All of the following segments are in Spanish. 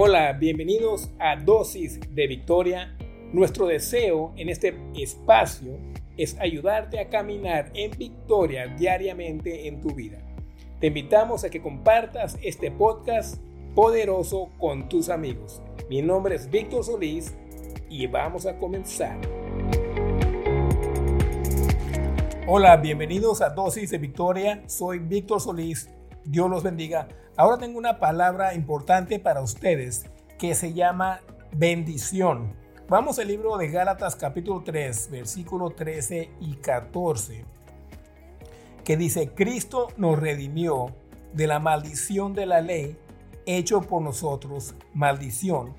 Hola, bienvenidos a Dosis de Victoria. Nuestro deseo en este espacio es ayudarte a caminar en victoria diariamente en tu vida. Te invitamos a que compartas este podcast poderoso con tus amigos. Mi nombre es Víctor Solís y vamos a comenzar. Hola, bienvenidos a Dosis de Victoria. Soy Víctor Solís. Dios los bendiga. Ahora tengo una palabra importante para ustedes que se llama bendición. Vamos al libro de Gálatas capítulo 3, versículo 13 y 14, que dice, Cristo nos redimió de la maldición de la ley, hecho por nosotros maldición,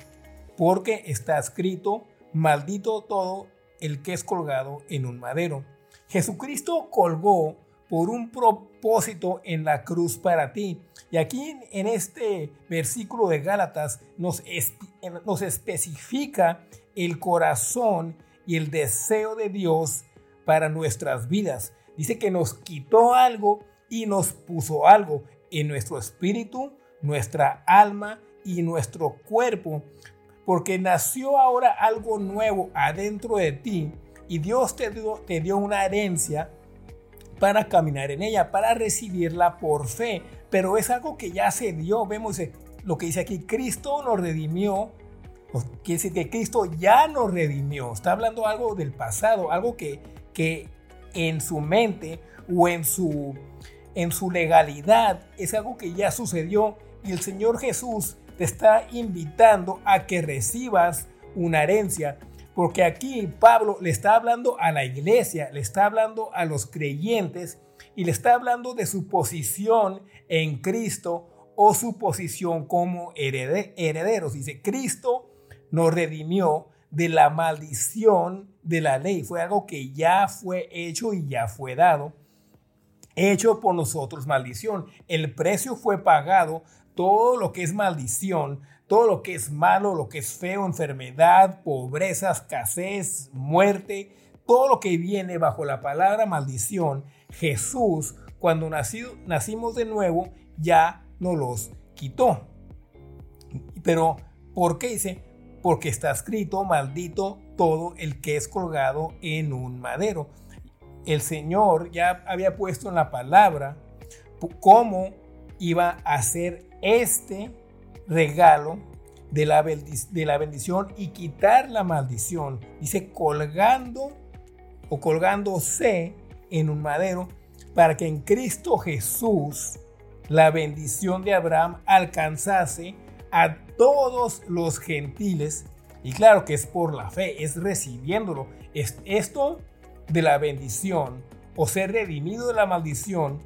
porque está escrito, maldito todo el que es colgado en un madero. Jesucristo colgó por un propósito en la cruz para ti. Y aquí en este versículo de Gálatas nos, nos especifica el corazón y el deseo de Dios para nuestras vidas. Dice que nos quitó algo y nos puso algo en nuestro espíritu, nuestra alma y nuestro cuerpo, porque nació ahora algo nuevo adentro de ti y Dios te dio, te dio una herencia para caminar en ella, para recibirla por fe. Pero es algo que ya se dio. Vemos eh, lo que dice aquí, Cristo nos redimió. Quiere decir que Cristo ya nos redimió. Está hablando algo del pasado, algo que, que en su mente o en su, en su legalidad es algo que ya sucedió. Y el Señor Jesús te está invitando a que recibas una herencia. Porque aquí Pablo le está hablando a la iglesia, le está hablando a los creyentes y le está hablando de su posición en Cristo o su posición como herederos. Dice, Cristo nos redimió de la maldición de la ley. Fue algo que ya fue hecho y ya fue dado. Hecho por nosotros maldición. El precio fue pagado. Todo lo que es maldición todo lo que es malo, lo que es feo, enfermedad, pobreza, escasez, muerte, todo lo que viene bajo la palabra maldición, Jesús, cuando nacimos de nuevo, ya nos los quitó. Pero, ¿por qué dice? Porque está escrito, maldito todo el que es colgado en un madero. El Señor ya había puesto en la palabra cómo iba a ser este regalo de la, de la bendición y quitar la maldición. Dice colgando o colgándose en un madero para que en Cristo Jesús la bendición de Abraham alcanzase a todos los gentiles. Y claro que es por la fe, es recibiéndolo. Es esto de la bendición o ser redimido de la maldición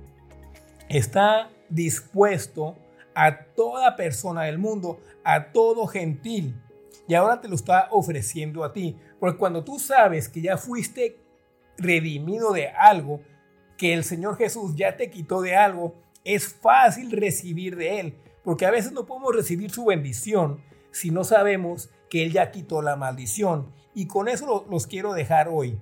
está dispuesto a toda persona del mundo, a todo gentil. Y ahora te lo está ofreciendo a ti. Porque cuando tú sabes que ya fuiste redimido de algo, que el Señor Jesús ya te quitó de algo, es fácil recibir de Él. Porque a veces no podemos recibir su bendición si no sabemos que Él ya quitó la maldición. Y con eso los quiero dejar hoy.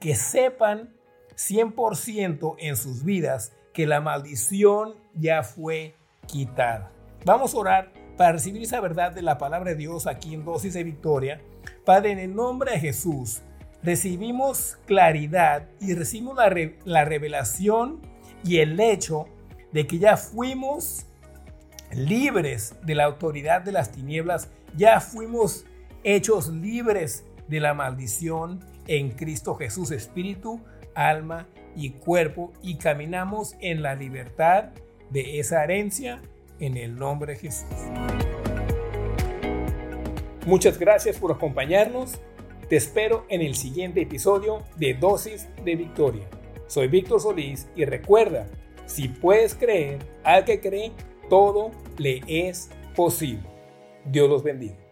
Que sepan 100% en sus vidas que la maldición ya fue quitar. Vamos a orar para recibir esa verdad de la palabra de Dios aquí en Dosis de Victoria. Padre, en el nombre de Jesús, recibimos claridad y recibimos la, la revelación y el hecho de que ya fuimos libres de la autoridad de las tinieblas, ya fuimos hechos libres de la maldición en Cristo Jesús, espíritu, alma y cuerpo, y caminamos en la libertad de esa herencia en el nombre de Jesús. Muchas gracias por acompañarnos. Te espero en el siguiente episodio de Dosis de Victoria. Soy Víctor Solís y recuerda, si puedes creer, al que cree, todo le es posible. Dios los bendiga.